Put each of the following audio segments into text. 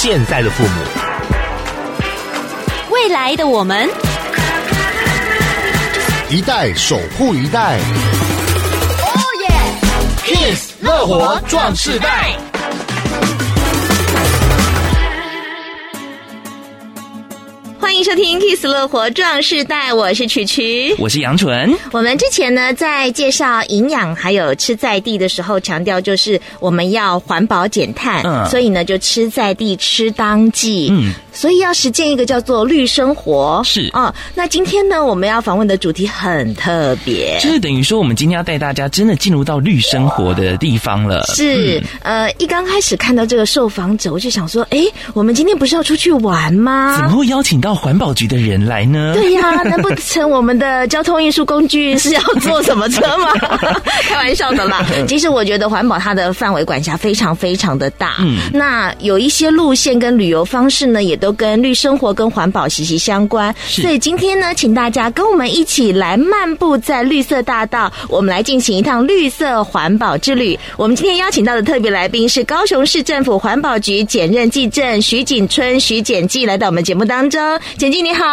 现在的父母，未来的我们，一代守护一代。哦耶！Kiss 乐活壮世代。迎收听《Kiss 乐活壮世代》，我是曲曲，我是杨纯。我们之前呢，在介绍营养还有吃在地的时候，强调就是我们要环保减碳，嗯，所以呢，就吃在地，吃当季，嗯，所以要实践一个叫做绿生活，是啊、哦。那今天呢，我们要访问的主题很特别，就是等于说，我们今天要带大家真的进入到绿生活的地方了。是，嗯、呃，一刚开始看到这个受访者，我就想说，哎，我们今天不是要出去玩吗？怎么会邀请到环保局的人来呢？对呀、啊，难不成我们的交通运输工具是要坐什么车吗？开玩笑的啦。其实我觉得环保它的范围管辖非常非常的大。嗯，那有一些路线跟旅游方式呢，也都跟绿生活跟环保息息相关。所以今天呢，请大家跟我们一起来漫步在绿色大道，我们来进行一趟绿色环保之旅。我们今天邀请到的特别来宾是高雄市政府环保局检任技正徐景春徐检记来到我们节目当中。检记你好，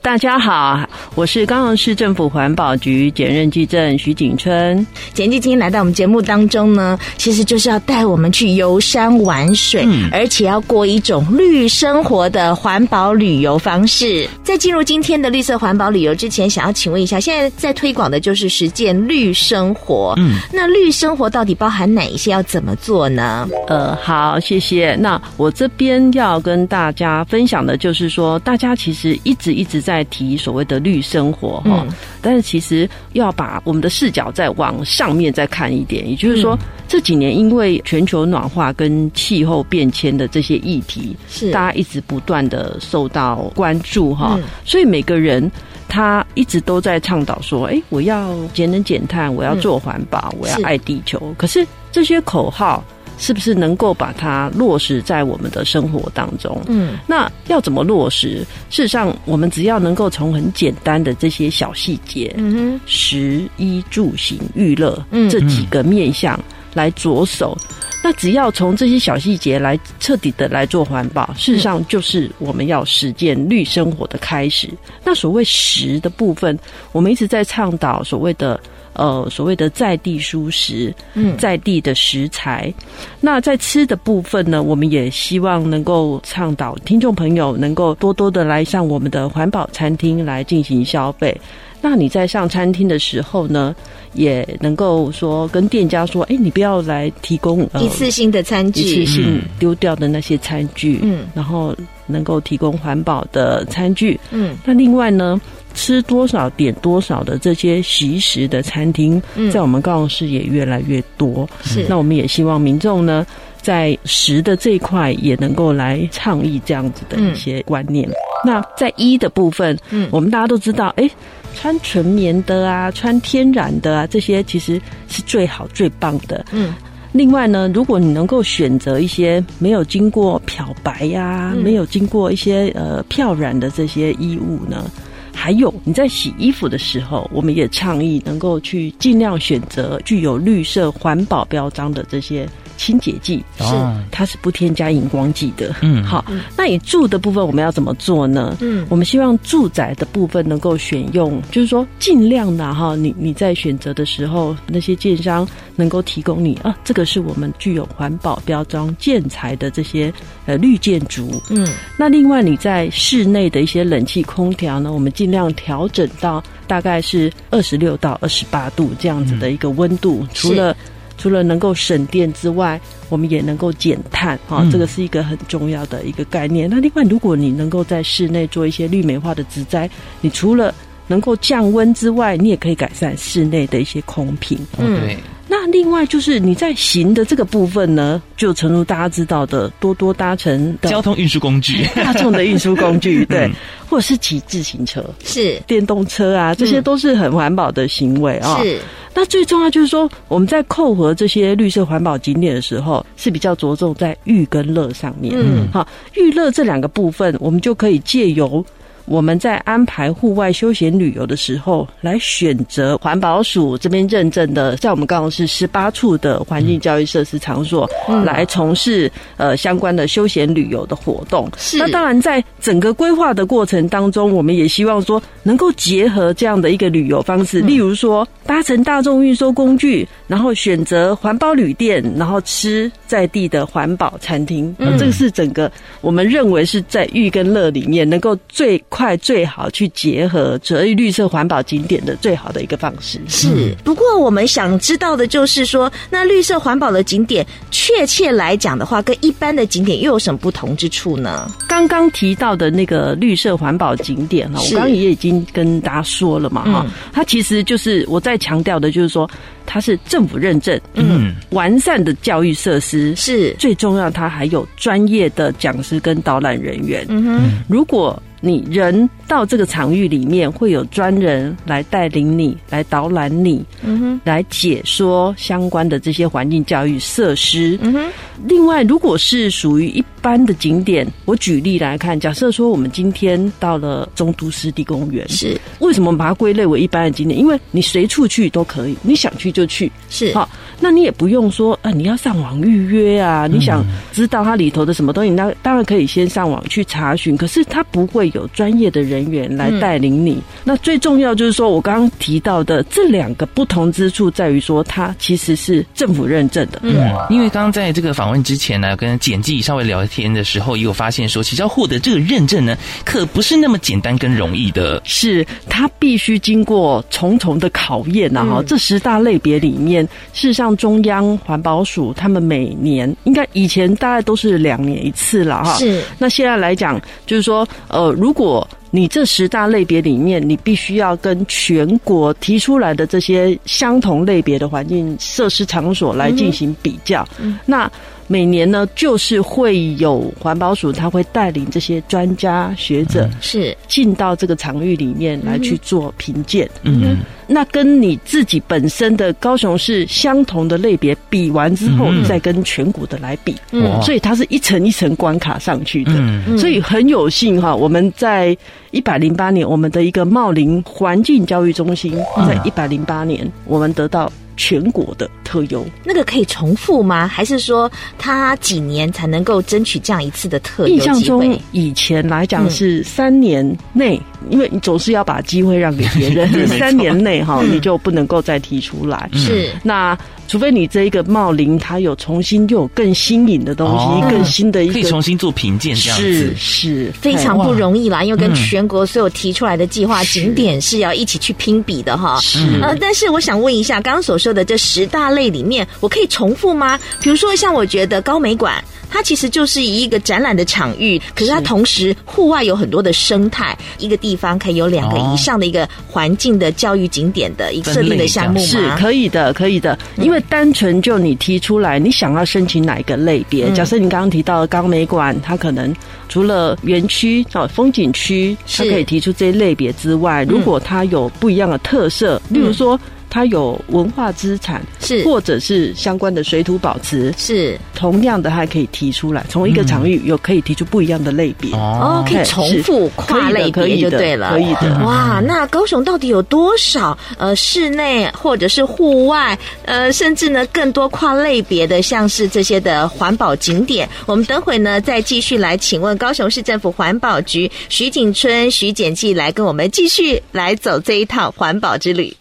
大家好，我是高雄市政府环保局检任技正徐景春。检记今天来到我们节目当中呢，其实就是要带我们去游山玩水，嗯，而且要过一种绿生活的环保旅游方式。在进入今天的绿色环保旅游之前，想要请问一下，现在在推广的就是实践绿生活，嗯，那绿生活到底包含哪一些？要怎么做呢？呃，好，谢谢。那我这边要跟大家分享的就是说，大家其实。一直一直在提所谓的绿生活哈，但是其实要把我们的视角再往上面再看一点，也就是说这几年因为全球暖化跟气候变迁的这些议题，是大家一直不断的受到关注哈，所以每个人他一直都在倡导说，哎，我要节能减碳，我要做环保，我要爱地球。可是这些口号。是不是能够把它落实在我们的生活当中？嗯，那要怎么落实？事实上，我们只要能够从很简单的这些小细节，嗯哼，食衣住行娱乐，嗯，这几个面向来着手，那只要从这些小细节来彻底的来做环保，事实上就是我们要实践绿生活的开始。那所谓食的部分，我们一直在倡导所谓的。呃，所谓的在地蔬食，嗯，在地的食材。那在吃的部分呢，我们也希望能够倡导听众朋友能够多多的来上我们的环保餐厅来进行消费。那你在上餐厅的时候呢，也能够说跟店家说，哎，你不要来提供、呃、一次性的餐具，一次性丢掉的那些餐具，嗯，然后能够提供环保的餐具，嗯。那另外呢？吃多少点多少的这些习食的餐厅，在我们高雄市也越来越多。是，那我们也希望民众呢，在食的这一块也能够来倡议这样子的一些观念。那在一的部分，嗯，我们大家都知道，哎，穿纯棉的啊，穿天然的啊，这些其实是最好最棒的。嗯，另外呢，如果你能够选择一些没有经过漂白呀，没有经过一些呃漂染的这些衣物呢。还有你在洗衣服的时候，我们也倡议能够去尽量选择具有绿色环保标章的这些。清洁剂是，它是不添加荧光剂的。嗯，好，那你住的部分我们要怎么做呢？嗯，我们希望住宅的部分能够选用，就是说尽量的哈，你你在选择的时候，那些建商能够提供你啊，这个是我们具有环保标章建材的这些呃绿建筑。嗯，那另外你在室内的一些冷气空调呢，我们尽量调整到大概是二十六到二十八度这样子的一个温度，嗯、除了。除了能够省电之外，我们也能够减碳，哈，这个是一个很重要的一个概念。那另外，如果你能够在室内做一些绿美化的植栽，你除了能够降温之外，你也可以改善室内的一些空品。嗯，对。那另外就是你在行的这个部分呢，就诚如大家知道的，多多搭乘交通运输工具，大众的运输工具，对，或者是骑自行车，是电动车啊，这些都是很环保的行为啊。是。那最重要就是说，我们在扣合这些绿色环保景点的时候，是比较着重在娱跟乐上面。嗯，好，娱乐这两个部分，我们就可以借由我们在安排户外休闲旅游的时候，来选择环保署这边认证的，在我们高雄市十八处的环境教育设施场所，嗯、来从事呃相关的休闲旅游的活动。是。那当然，在整个规划的过程当中，我们也希望说能够结合这样的一个旅游方式，例如说搭乘大众运输工具，然后选择环保旅店，然后吃在地的环保餐厅。嗯，这个是整个我们认为是在育跟乐里面能够最快最好去结合所谓绿色环保景点的最好的一个方式。是，不过我们想知道的就是说，那绿色环保的景点，确切来讲的话，跟一般的景点又有什么不同之处呢？刚刚提到的那个绿色环保景点哈，我刚刚也已经跟大家说了嘛哈，它其实就是我在强调的，就是说它是政府认证，嗯，完善的教育设施是最重要，它还有专业的讲师跟导览人员。嗯哼，如果你人到这个场域里面，会有专人来带领你，来导览你，嗯哼，来解说相关的这些环境教育设施。嗯哼，另外，如果是属于一般的景点，我举例来看，假设说我们今天到了中都湿地公园，是为什么把它归类为一般的景点？因为你随处去都可以，你想去就去，是好，那你也不用说啊，你要上网预约啊，你想知道它里头的什么东西，那当然可以先上网去查询，可是它不会。有专业的人员来带领你。嗯、那最重要就是说，我刚刚提到的这两个不同之处，在于说它其实是政府认证的。嗯，因为刚刚在这个访问之前呢，跟简记稍微聊天的时候，也有发现说，其实要获得这个认证呢，可不是那么简单跟容易的。是，它必须经过重重的考验呐。哈、嗯，这十大类别里面，事实上中央环保署他们每年应该以前大概都是两年一次了哈。是，那现在来讲，就是说，呃。如果你这十大类别里面，你必须要跟全国提出来的这些相同类别的环境设施场所来进行比较，嗯、那。每年呢，就是会有环保署，他会带领这些专家学者是进到这个场域里面来去做评鉴。嗯，那跟你自己本身的高雄市相同的类别比完之后，再跟全国的来比。嗯，所以它是一层一层关卡上去的。嗯，所以很有幸哈，我们在一百零八年，我们的一个茂林环境教育中心，在一百零八年，我们得到。全国的特优，那个可以重复吗？还是说他几年才能够争取这样一次的特优？印象中以前来讲是三年内，嗯、因为你总是要把机会让给别人，三年内哈你就不能够再提出来。是、嗯、那。除非你这一个茂林，它有重新又有更新颖的东西，哦、更新的一个可以重新做评鉴，这样子是是非常不容易啦。因为跟全国所有提出来的计划景点是要一起去拼比的哈。是呃，但是我想问一下，刚刚所说的这十大类里面，我可以重复吗？比如说，像我觉得高美馆。它其实就是以一个展览的场域，可是它同时户外有很多的生态，一个地方可以有两个以上的一个环境的教育景点的一个设定的项目吗？是可以的，可以的。因为单纯就你提出来，你想要申请哪一个类别？假设你刚刚提到的高美馆，它可能除了园区哦风景区，它可以提出这些类别之外，如果它有不一样的特色，例如说。它有文化资产，是或者是相关的水土保持，是同样的，还可以提出来。从一个场域有可以提出不一样的类别哦，可以重复跨类别就对了，可以的。哇，那高雄到底有多少呃室内或者是户外呃，甚至呢更多跨类别的，像是这些的环保景点？我们等会呢再继续来请问高雄市政府环保局徐景春徐简记来跟我们继续来走这一趟环保之旅。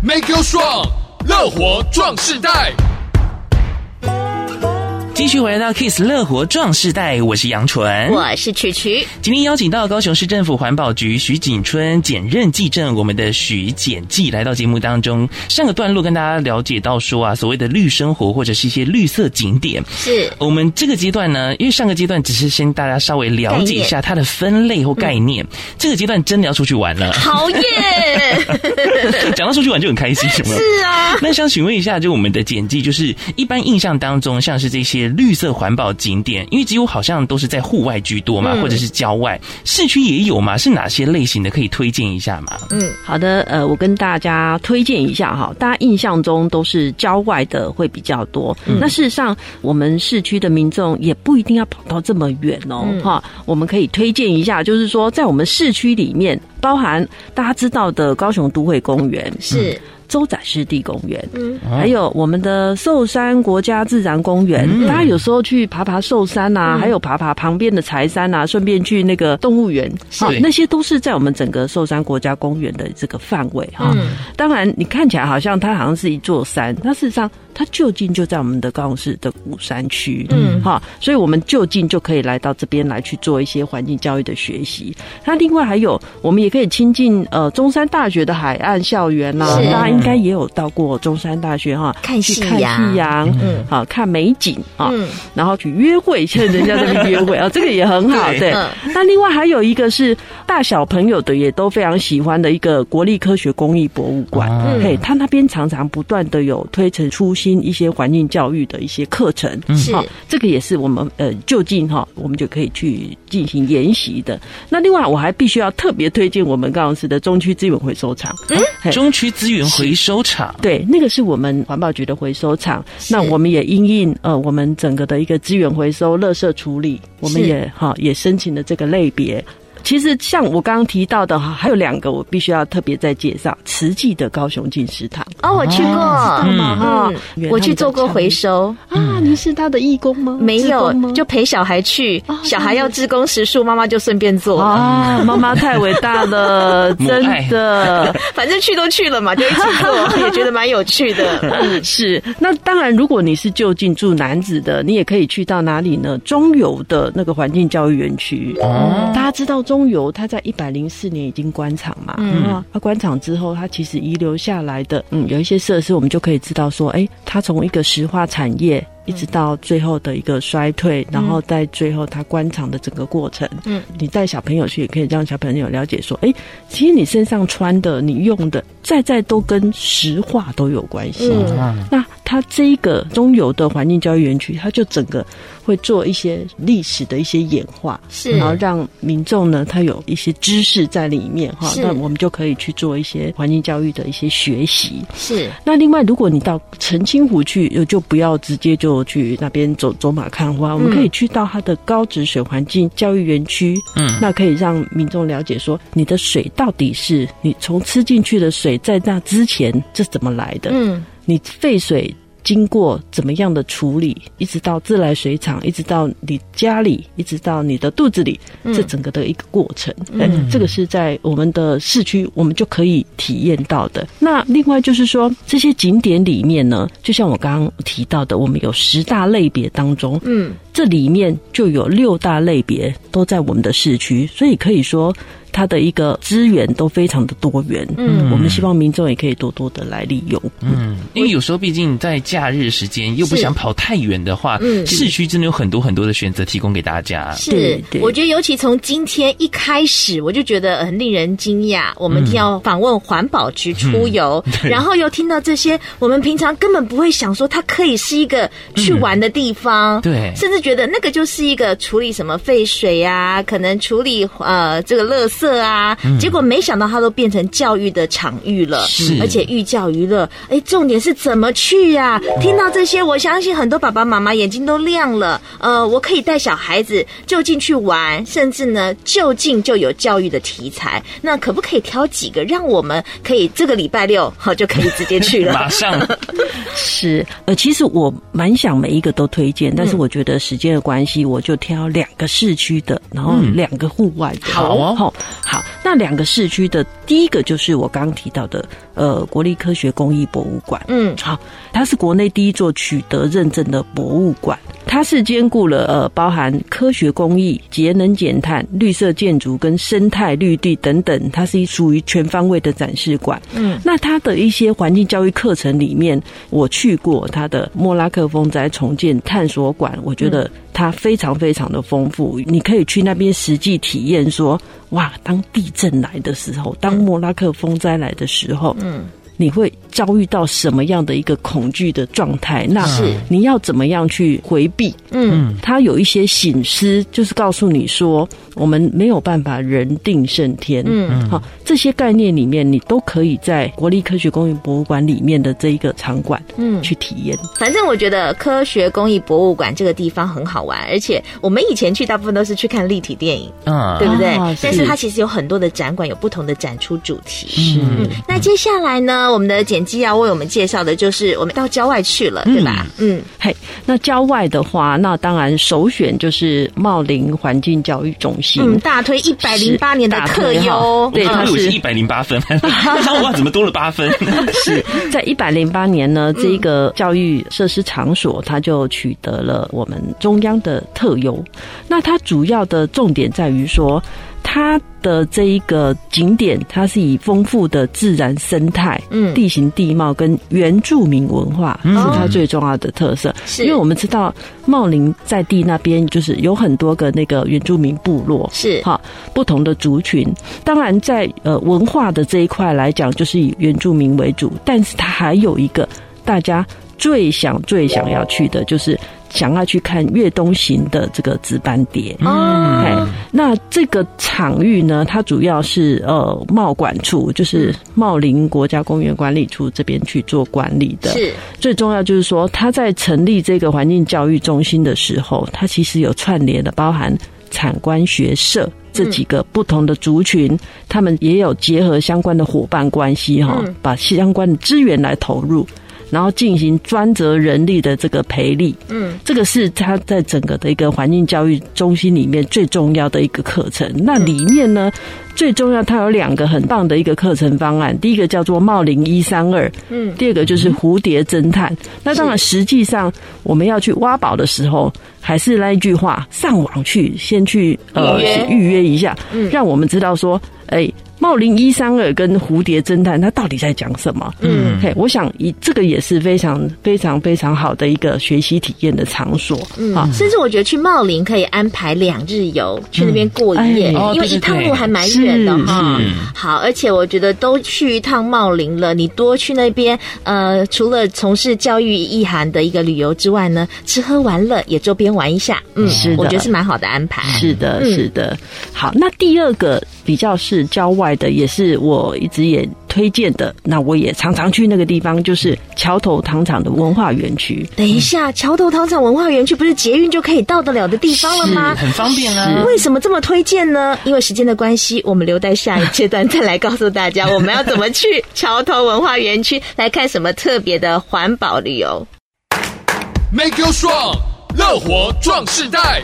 Make you strong，乐活壮世代。继续回来到 Kiss 乐活壮世代，我是杨纯，我是曲曲。今天邀请到高雄市政府环保局徐景春检任技正，我们的徐检记来到节目当中。上个段落跟大家了解到说啊，所谓的绿生活或者是一些绿色景点，是我们这个阶段呢，因为上个阶段只是先大家稍微了解一下它的分类或概念，嗯、这个阶段真的要出去玩了，好耶！讲到出去玩就很开心，是吗？是啊。那想请问一下，就我们的简记，就是一般印象当中，像是这些。些绿色环保景点？因为几乎好像都是在户外居多嘛，或者是郊外，市区也有嘛？是哪些类型的？可以推荐一下嘛？嗯，好的，呃，我跟大家推荐一下哈，大家印象中都是郊外的会比较多。嗯、那事实上，我们市区的民众也不一定要跑到这么远哦，哈、嗯，我们可以推荐一下，就是说在我们市区里面，包含大家知道的高雄都会公园是。嗯洲仔湿地公园，嗯，还有我们的寿山国家自然公园，嗯，大家有时候去爬爬寿山啊，嗯，还有爬爬旁边的柴山啊，顺便去那个动物园，好，那些都是在我们整个寿山国家公园的这个范围哈。当然，你看起来好像它好像是一座山，那事实上。它就近就在我们的高雄市的鼓山区，嗯，哈，所以我们就近就可以来到这边来去做一些环境教育的学习。那另外还有，我们也可以亲近呃中山大学的海岸校园呐，大家应该也有到过中山大学哈，看夕阳，看夕阳，嗯，好看美景啊，嗯，然后去约会，现在人家在那边约会 啊，这个也很好，对。那另外还有一个是大小朋友的也都非常喜欢的一个国立科学工艺博物馆，嘿，他那边常常不断的有推陈出新。一些环境教育的一些课程，是。这个也是我们呃就近哈，我们就可以去进行研习的。那另外我还必须要特别推荐我们高雄市的中区资源回收厂，嗯，中区资源回收厂，对，那个是我们环保局的回收厂。那我们也因应呃我们整个的一个资源回收、垃圾处理，我们也哈也申请了这个类别。其实像我刚刚提到的哈，还有两个我必须要特别再介绍，慈济的高雄进食堂哦，我去过，哦、知我去做过回收啊。您是他的义工吗？没有，就陪小孩去，哦、小孩要自工时数，妈妈就顺便做啊。妈妈太伟大了，真的，反正去都去了嘛，就一起做，也觉得蛮有趣的。是，那当然，如果你是就近住男子的，你也可以去到哪里呢？中游的那个环境教育园区哦，大家知道。中油，它在一百零四年已经关厂嘛，嗯，它关厂之后，它其实遗留下来的，嗯，有一些设施，我们就可以知道说，哎、欸，它从一个石化产业。一直到最后的一个衰退，然后在最后他观察的整个过程，嗯，你带小朋友去也可以让小朋友了解说，哎，其实你身上穿的、你用的，在在都跟石化都有关系。嗯，那它这一个中游的环境教育园区，它就整个会做一些历史的一些演化，是，然后让民众呢，他有一些知识在里面哈，那我们就可以去做一些环境教育的一些学习。是，那另外如果你到澄清湖去，就不要直接就。去那边走走马看花，我们可以去到它的高值水环境教育园区，嗯，那可以让民众了解说，你的水到底是你从吃进去的水，在那之前这怎么来的？嗯，你废水。经过怎么样的处理，一直到自来水厂，一直到你家里，一直到你的肚子里，嗯、这整个的一个过程，嗯，这个是在我们的市区，我们就可以体验到的。那另外就是说，这些景点里面呢，就像我刚刚提到的，我们有十大类别当中，嗯，这里面就有六大类别都在我们的市区，所以可以说。它的一个资源都非常的多元，嗯，我们希望民众也可以多多的来利用，嗯，因为有时候毕竟在假日时间又不想跑太远的话，嗯，市区真的有很多很多的选择提供给大家。是，对，我觉得尤其从今天一开始，我就觉得很令人惊讶。我们要访问环保局出游，然后又听到这些我们平常根本不会想说它可以是一个去玩的地方，对，甚至觉得那个就是一个处理什么废水啊，可能处理呃这个垃圾。色啊，结果没想到它都变成教育的场域了，是，而且寓教于乐。哎，重点是怎么去呀？听到这些，我相信很多爸爸妈妈眼睛都亮了。呃，我可以带小孩子就近去玩，甚至呢，就近就有教育的题材。那可不可以挑几个，让我们可以这个礼拜六好就可以直接去了？马上 是。呃，其实我蛮想每一个都推荐，但是我觉得时间的关系，我就挑两个市区的，然后两个户外的。好哦，好。好，那两个市区的第一个就是我刚刚提到的，呃，国立科学工艺博物馆。嗯，好，它是国内第一座取得认证的博物馆，它是兼顾了呃，包含科学工艺、节能减碳、绿色建筑跟生态绿地等等，它是一属于全方位的展示馆。嗯，那它的一些环境教育课程里面，我去过它的莫拉克风灾重建探索馆，我觉得它非常非常的丰富，你可以去那边实际体验说，哇，当地震来的时候，当莫拉克风灾来的时候，嗯。你会遭遇到什么样的一个恐惧的状态？那是你要怎么样去回避？嗯，他有一些醒思，就是告诉你说，我们没有办法人定胜天。嗯，好，这些概念里面，你都可以在国立科学公益博物馆里面的这一个场馆，嗯，去体验。反正我觉得科学公益博物馆这个地方很好玩，而且我们以前去大部分都是去看立体电影，嗯，对不对？啊、但是它其实有很多的展馆，有不同的展出主题。是嗯，那接下来呢，我们的简姬要为我们介绍的就是我们到郊外去了，对吧？嗯，嘿，那郊外的话，那当然首选就是茂林环境教育中心，嗯，大推一百零八年的特优，对，它是一百零八分，哇，怎么多了八分？是在一百零八年呢，这一个教育设施场所，它就取得了我们中央的特优。那它主要的重点在于说，它的这一个景点，它是以丰富的自然生态、嗯，地形地貌跟原住民文化是它最重要的特色。是，因为我们知道茂林在地那边就是有很多个那个原住民部落，是哈，不同的族群。当然在呃文化的这一块来讲，就是以原住民为主，但是它还有一个大家最想最想要去的就是。想要去看越冬型的这个紫斑蝶。哦，哎，那这个场域呢，它主要是呃茂管处，就是茂林国家公园管理处这边去做管理的。是，最重要就是说，它在成立这个环境教育中心的时候，它其实有串联的，包含产官学社这几个不同的族群，他们也有结合相关的伙伴关系哈，把相关的资源来投入。然后进行专责人力的这个培力，嗯，这个是他在整个的一个环境教育中心里面最重要的一个课程。那里面呢，最重要，它有两个很棒的一个课程方案。第一个叫做茂林一三二，嗯，第二个就是蝴蝶侦探。那当然，实际上我们要去挖宝的时候，还是那一句话，上网去先去呃预约一下，嗯，让我们知道说，哎。茂林一三二跟蝴蝶侦探，它到底在讲什么？嗯，嘿，我想以这个也是非常非常非常好的一个学习体验的场所。嗯，甚至我觉得去茂林可以安排两日游，去那边过夜，因为一趟路还蛮远的哈。好，而且我觉得都去一趟茂林了，你多去那边，呃，除了从事教育意涵的一个旅游之外呢，吃喝玩乐也周边玩一下。嗯，是的，我觉得是蛮好的安排。是的，是的。好，那第二个比较是郊外。的也是我一直也推荐的，那我也常常去那个地方，就是桥头糖厂的文化园区。等一下，桥头糖厂文化园区不是捷运就可以到得了的地方了吗？很方便啊！为什么这么推荐呢？因为时间的关系，我们留在下一阶段再来告诉大家，我们要怎么去桥头文化园区来看什么特别的环保旅游。Make you strong，乐活壮世代。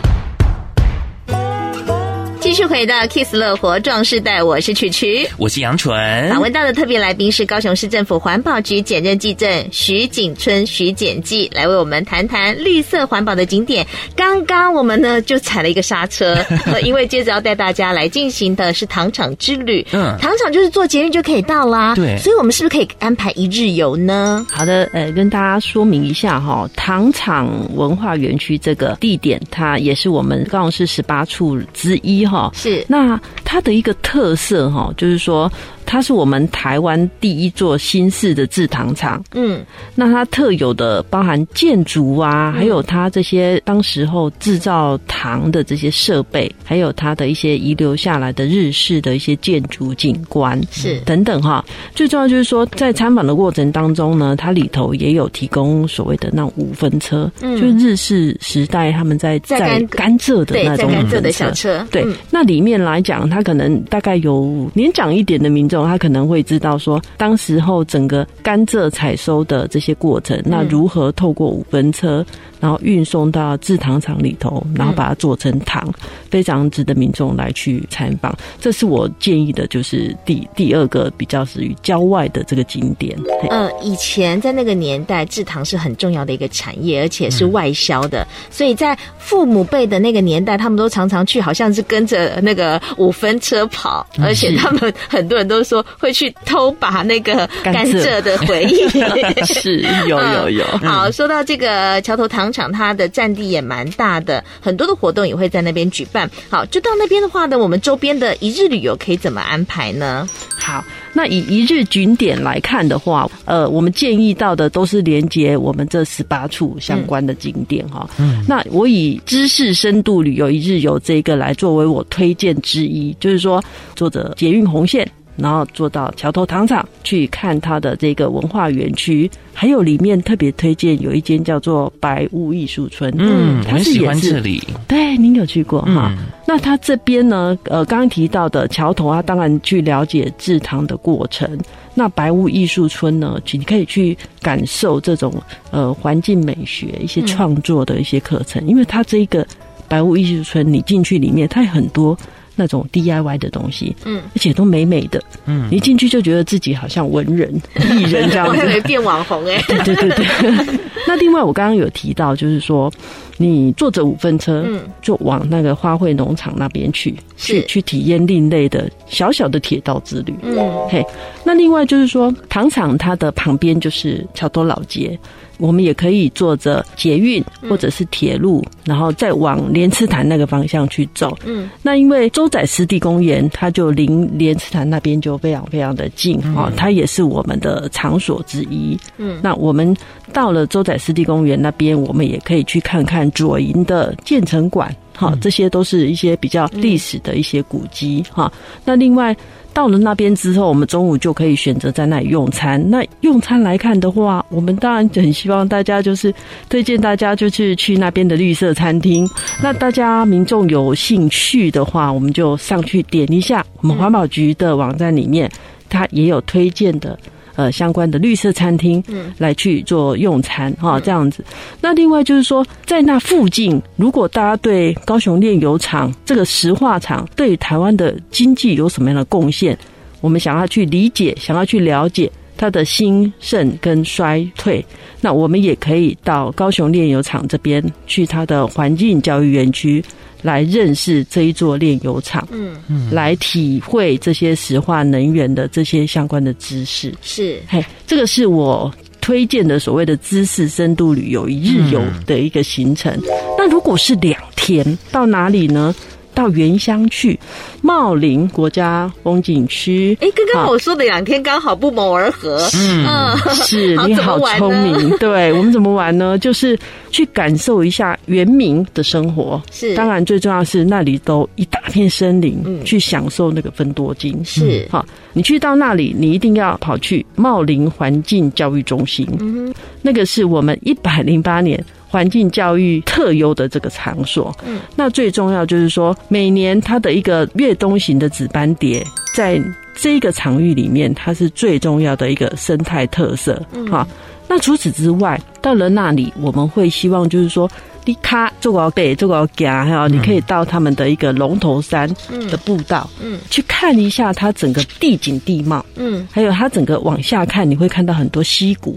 继续回到 Kiss 乐活壮士代，我是曲曲，我是杨纯。访问到的特别来宾是高雄市政府环保局检认技正徐景春徐检记，来为我们谈谈绿色环保的景点。刚刚我们呢就踩了一个刹车，因为接着要带大家来进行的是糖厂之旅。嗯，糖厂就是坐捷运就可以到啦。对，所以我们是不是可以安排一日游呢？好的，呃，跟大家说明一下哈，糖厂文化园区这个地点，它也是我们高雄市十八处之一哈。是，那它的一个特色哈，就是说。它是我们台湾第一座新式的制糖厂，嗯，那它特有的包含建筑啊，还有它这些当时候制造糖的这些设备，还有它的一些遗留下来的日式的一些建筑景观，是。等等哈。最重要就是说，在参访的过程当中呢，它里头也有提供所谓的那种五分车，嗯，就是日式时代他们在在甘蔗的那种甘蔗的小车，对，那里面来讲，它可能大概有年长一点的民众。他可能会知道说，当时候整个甘蔗采收的这些过程，那如何透过五分车，然后运送到制糖厂里头，然后把它做成糖，非常值得民众来去参访。这是我建议的，就是第第二个比较属于郊外的这个景点。呃，以前在那个年代，制糖是很重要的一个产业，而且是外销的，所以在父母辈的那个年代，他们都常常去，好像是跟着那个五分车跑，而且他们很多人都。说会去偷把那个甘蔗的回忆。是有有有。好，说到这个桥头糖厂，它的占地也蛮大的，很多的活动也会在那边举办。好，就到那边的话呢，我们周边的一日旅游可以怎么安排呢？好，那以一日景点来看的话，呃，我们建议到的都是连接我们这十八处相关的景点哈。嗯，那我以知识深度旅游一日游这个来作为我推荐之一，就是说坐着捷运红线。然后坐到桥头糖厂去看它的这个文化园区，还有里面特别推荐有一间叫做白屋艺术村。嗯，我很喜欢这里。对，您有去过哈？嗯、那它这边呢？呃，刚刚提到的桥头啊，当然去了解制糖的过程。那白屋艺术村呢，你可以去感受这种呃环境美学一些创作的一些课程，嗯、因为它这个白屋艺术村，你进去里面，它有很多。那种 DIY 的东西，嗯，而且都美美的，嗯，一进去就觉得自己好像文人 艺人这样子，变网红哎，对对对对。那另外我刚刚有提到，就是说你坐着五分车，嗯，就往那个花卉农场那边去，是去去体验另类的小小的铁道之旅，嗯，嘿。那另外就是说，糖厂它的旁边就是桥头老街。我们也可以坐着捷运或者是铁路，嗯、然后再往莲池潭那个方向去走。嗯，那因为周仔湿地公园，它就离莲池潭那边就非常非常的近啊，嗯、它也是我们的场所之一。嗯，那我们到了周仔湿地公园那边，我们也可以去看看左营的建成馆。好，这些都是一些比较历史的一些古迹。哈，那另外。到了那边之后，我们中午就可以选择在那里用餐。那用餐来看的话，我们当然很希望大家就是推荐大家就是去那边的绿色餐厅。那大家民众有兴趣的话，我们就上去点一下我们环保局的网站里面，它也有推荐的。呃，相关的绿色餐厅，嗯，来去做用餐哈，这样子。那另外就是说，在那附近，如果大家对高雄炼油厂这个石化厂对台湾的经济有什么样的贡献，我们想要去理解，想要去了解它的兴盛跟衰退，那我们也可以到高雄炼油厂这边去它的环境教育园区。来认识这一座炼油厂，嗯嗯，来体会这些石化能源的这些相关的知识，是，嘿，这个是我推荐的所谓的知识深度旅游一日游的一个行程。嗯、那如果是两天，到哪里呢？到原乡去，茂林国家风景区。哎，刚刚我说的两天刚好不谋而合。嗯，是 你好聪明。对，我们怎么玩呢？就是去感受一下原民的生活。是，当然最重要是那里都一大片森林，嗯、去享受那个分多金。是，好，你去到那里，你一定要跑去茂林环境教育中心。嗯哼，那个是我们一百零八年。环境教育特优的这个场所，嗯，那最重要就是说，每年它的一个越冬型的紫斑蝶，在这个场域里面，它是最重要的一个生态特色，嗯，好。那除此之外，到了那里，我们会希望就是说，你卡这个北这个家哈，你可以到他们的一个龙头山的步道，嗯，去看一下它整个地景地貌，嗯，还有它整个往下看，你会看到很多溪谷。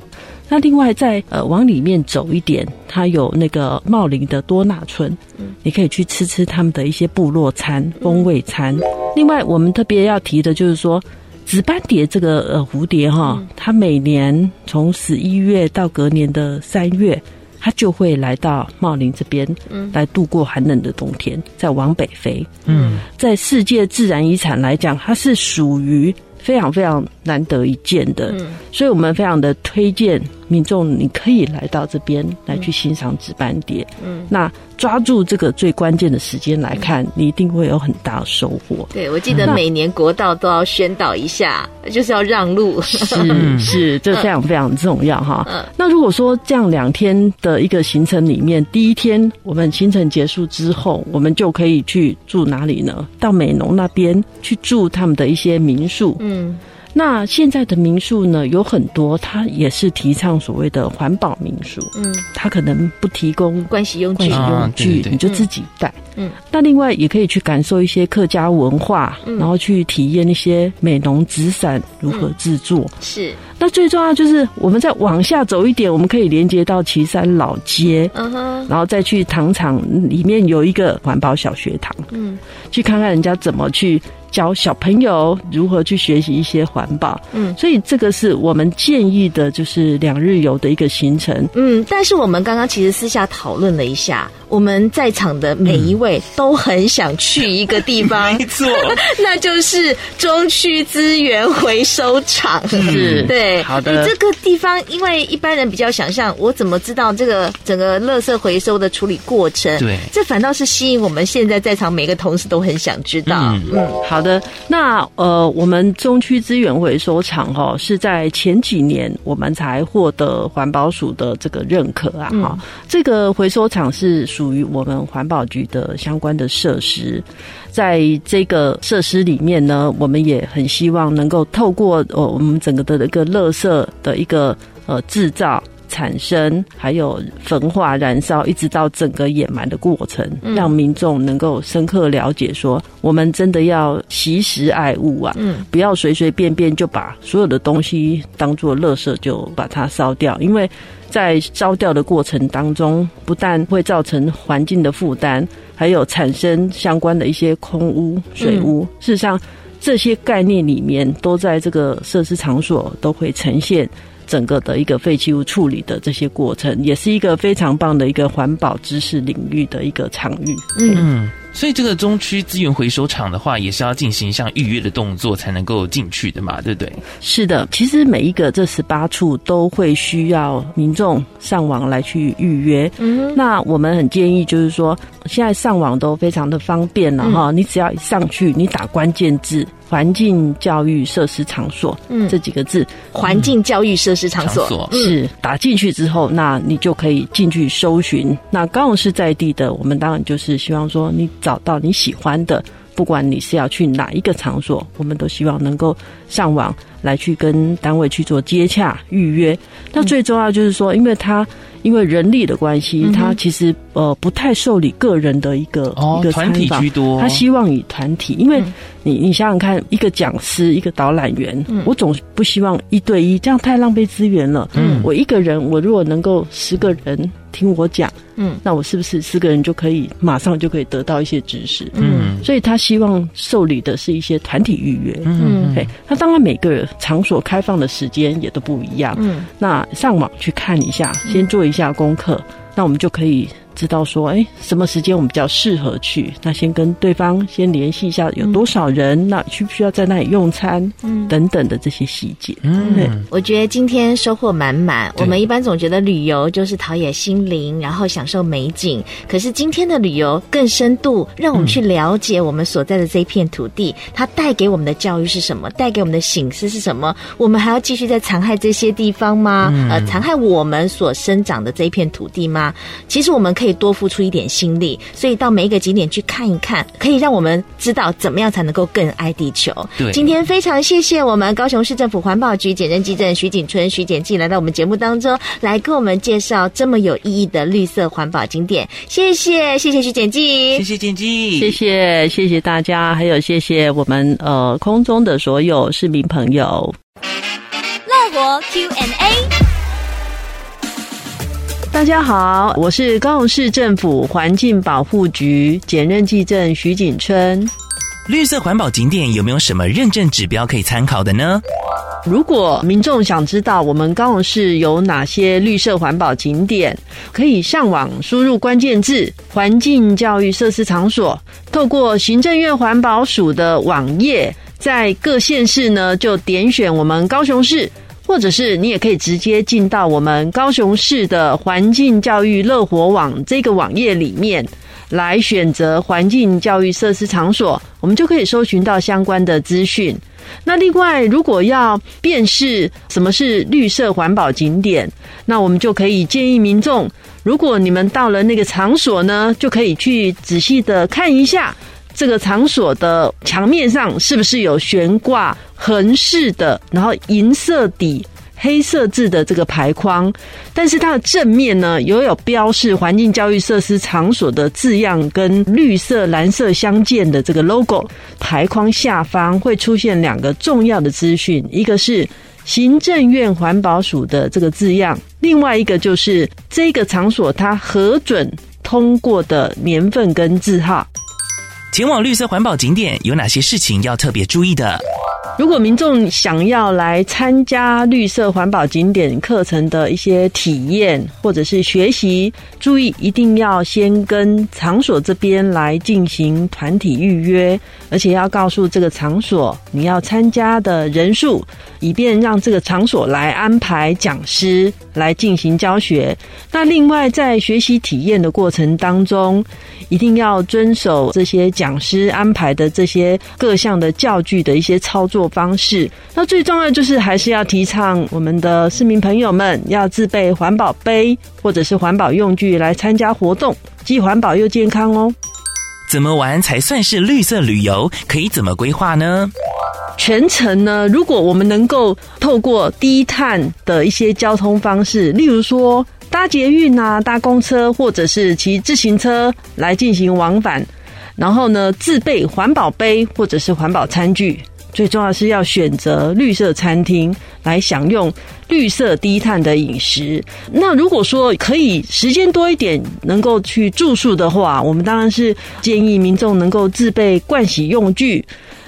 那另外再呃往里面走一点，它有那个茂林的多纳村，嗯，你可以去吃吃他们的一些部落餐、风味餐。另外，我们特别要提的就是说，紫斑蝶这个呃蝴蝶哈，它每年从十一月到隔年的三月，它就会来到茂林这边，嗯，来度过寒冷的冬天，再往北飞。嗯，在世界自然遗产来讲，它是属于非常非常难得一见的，嗯，所以我们非常的推荐。民众，你可以来到这边来去欣赏紫斑蝶。嗯，那抓住这个最关键的时间来看，你一定会有很大的收获。对，我记得每年国道都要宣导一下，就是要让路。是是，这非常非常重要哈。嗯，那如果说这样两天的一个行程里面，第一天我们行程结束之后，我们就可以去住哪里呢？到美浓那边去住他们的一些民宿。嗯。那现在的民宿呢，有很多，它也是提倡所谓的环保民宿。嗯，它可能不提供盥洗用具，用具你就自己带。嗯，那另外也可以去感受一些客家文化，嗯、然后去体验一些美浓纸伞如何制作。嗯、是。那最重要就是我们再往下走一点，我们可以连接到岐山老街，嗯哼，然后再去糖厂里面有一个环保小学堂，嗯，去看看人家怎么去教小朋友如何去学习一些环保。嗯，所以这个是我们建议的，就是两日游的一个行程。嗯，但是我们刚刚其实私下讨论了一下，我们在场的每一位都很想去一个地方，没错，那就是中区资源回收厂。是，对，好的。这个地方，因为一般人比较想象，我怎么知道这个整个垃圾回收的处理过程？对，这反倒是吸引我们现在在场每个同事都很想知道。嗯，嗯好的。那呃，我们中区资源回收厂哈，是在前几年我们才获得环保署的这个认可啊。哈、嗯，这个回收厂是属于我们环保局的相关的设施。在这个设施里面呢，我们也很希望能够透过呃我们整个的一个垃圾的一个呃制造。产生，还有焚化、燃烧，一直到整个掩埋的过程，让民众能够深刻了解，说我们真的要惜时爱物啊，嗯，不要随随便便就把所有的东西当做垃圾就把它烧掉，因为在烧掉的过程当中，不但会造成环境的负担，还有产生相关的一些空污、水污。事实上，这些概念里面都在这个设施场所都会呈现。整个的一个废弃物处理的这些过程，也是一个非常棒的一个环保知识领域的一个场域。嗯，所以这个中区资源回收场的话，也是要进行像预约的动作才能够进去的嘛，对不对？是的，其实每一个这十八处都会需要民众上网来去预约。嗯，那我们很建议就是说，现在上网都非常的方便了哈，嗯，你只要一上去，你打关键字。环境教育设施场所，嗯，这几个字，环境教育设施场所，场所。是打进去之后，那你就可以进去搜寻。那高雄市在地的，我们当然就是希望说，你找到你喜欢的，不管你是要去哪一个场所，我们都希望能够上网来去跟单位去做接洽预约。那最重要就是说，因为他。因为人力的关系，他其实呃不太受理个人的一个、哦、一个团体，居多。他希望以团体，因为你你想想看，一个讲师，一个导览员，嗯、我总不希望一对一，这样太浪费资源了。嗯，我一个人，我如果能够十个人听我讲，嗯，那我是不是四个人就可以马上就可以得到一些知识？嗯，所以他希望受理的是一些团体预约。嗯，对。那当然每个场所开放的时间也都不一样。嗯，那上网去看一下，先做一下。下功课，那我们就可以。知道说，哎，什么时间我们比较适合去？那先跟对方先联系一下，有多少人？嗯、那需不需要在那里用餐？嗯，等等的这些细节。嗯，对，我觉得今天收获满满。我们一般总觉得旅游就是陶冶心灵，然后享受美景。可是今天的旅游更深度，让我们去了解我们所在的这一片土地，嗯、它带给我们的教育是什么？带给我们的醒思是什么？我们还要继续在残害这些地方吗？嗯、呃，残害我们所生长的这一片土地吗？其实我们可以。可以多付出一点心力，所以到每一个景点去看一看，可以让我们知道怎么样才能够更爱地球。对，今天非常谢谢我们高雄市政府环保局检任技正徐锦春徐检记来到我们节目当中，来跟我们介绍这么有意义的绿色环保景点。谢谢，谢谢徐检记，谢谢检记，谢谢，谢谢大家，还有谢谢我们呃空中的所有市民朋友。乐活 Q&A。大家好，我是高雄市政府环境保护局检任技正徐景春。绿色环保景点有没有什么认证指标可以参考的呢？如果民众想知道我们高雄市有哪些绿色环保景点，可以上网输入关键字“环境教育设施场所”，透过行政院环保署的网页，在各县市呢就点选我们高雄市。或者是你也可以直接进到我们高雄市的环境教育乐活网这个网页里面来选择环境教育设施场所，我们就可以搜寻到相关的资讯。那另外，如果要辨识什么是绿色环保景点，那我们就可以建议民众，如果你们到了那个场所呢，就可以去仔细的看一下。这个场所的墙面上是不是有悬挂横式的，然后银色底黑色字的这个牌框？但是它的正面呢，又有标示环境教育设施场所的字样，跟绿色、蓝色相间的这个 logo。牌框下方会出现两个重要的资讯，一个是行政院环保署的这个字样，另外一个就是这个场所它核准通过的年份跟字号。前往绿色环保景点有哪些事情要特别注意的？如果民众想要来参加绿色环保景点课程的一些体验或者是学习，注意一定要先跟场所这边来进行团体预约，而且要告诉这个场所你要参加的人数，以便让这个场所来安排讲师来进行教学。那另外在学习体验的过程当中，一定要遵守这些讲师安排的这些各项的教具的一些操作方式，那最重要就是还是要提倡我们的市民朋友们要自备环保杯或者是环保用具来参加活动，既环保又健康哦。怎么玩才算是绿色旅游？可以怎么规划呢？全程呢，如果我们能够透过低碳的一些交通方式，例如说搭捷运啊、搭公车或者是骑自行车来进行往返，然后呢，自备环保杯或者是环保餐具。最重要是要选择绿色餐厅来享用绿色低碳的饮食。那如果说可以时间多一点，能够去住宿的话，我们当然是建议民众能够自备盥洗用具。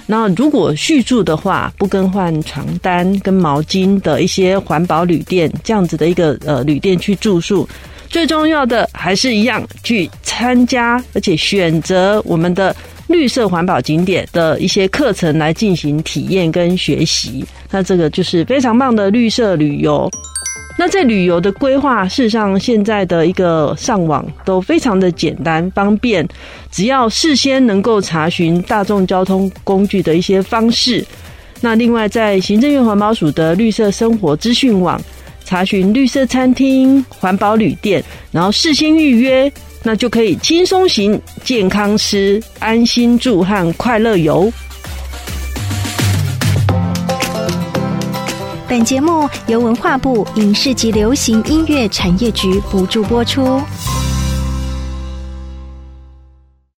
那如果续住的话，不更换床单跟毛巾的一些环保旅店，这样子的一个呃旅店去住宿。最重要的还是一样去参加，而且选择我们的。绿色环保景点的一些课程来进行体验跟学习，那这个就是非常棒的绿色旅游。那在旅游的规划，事实上现在的一个上网都非常的简单方便，只要事先能够查询大众交通工具的一些方式。那另外在行政院环保署的绿色生活资讯网查询绿色餐厅、环保旅店，然后事先预约。那就可以轻松行、健康吃、安心住和快乐游。本节目由文化部影视及流行音乐产业局补助播出。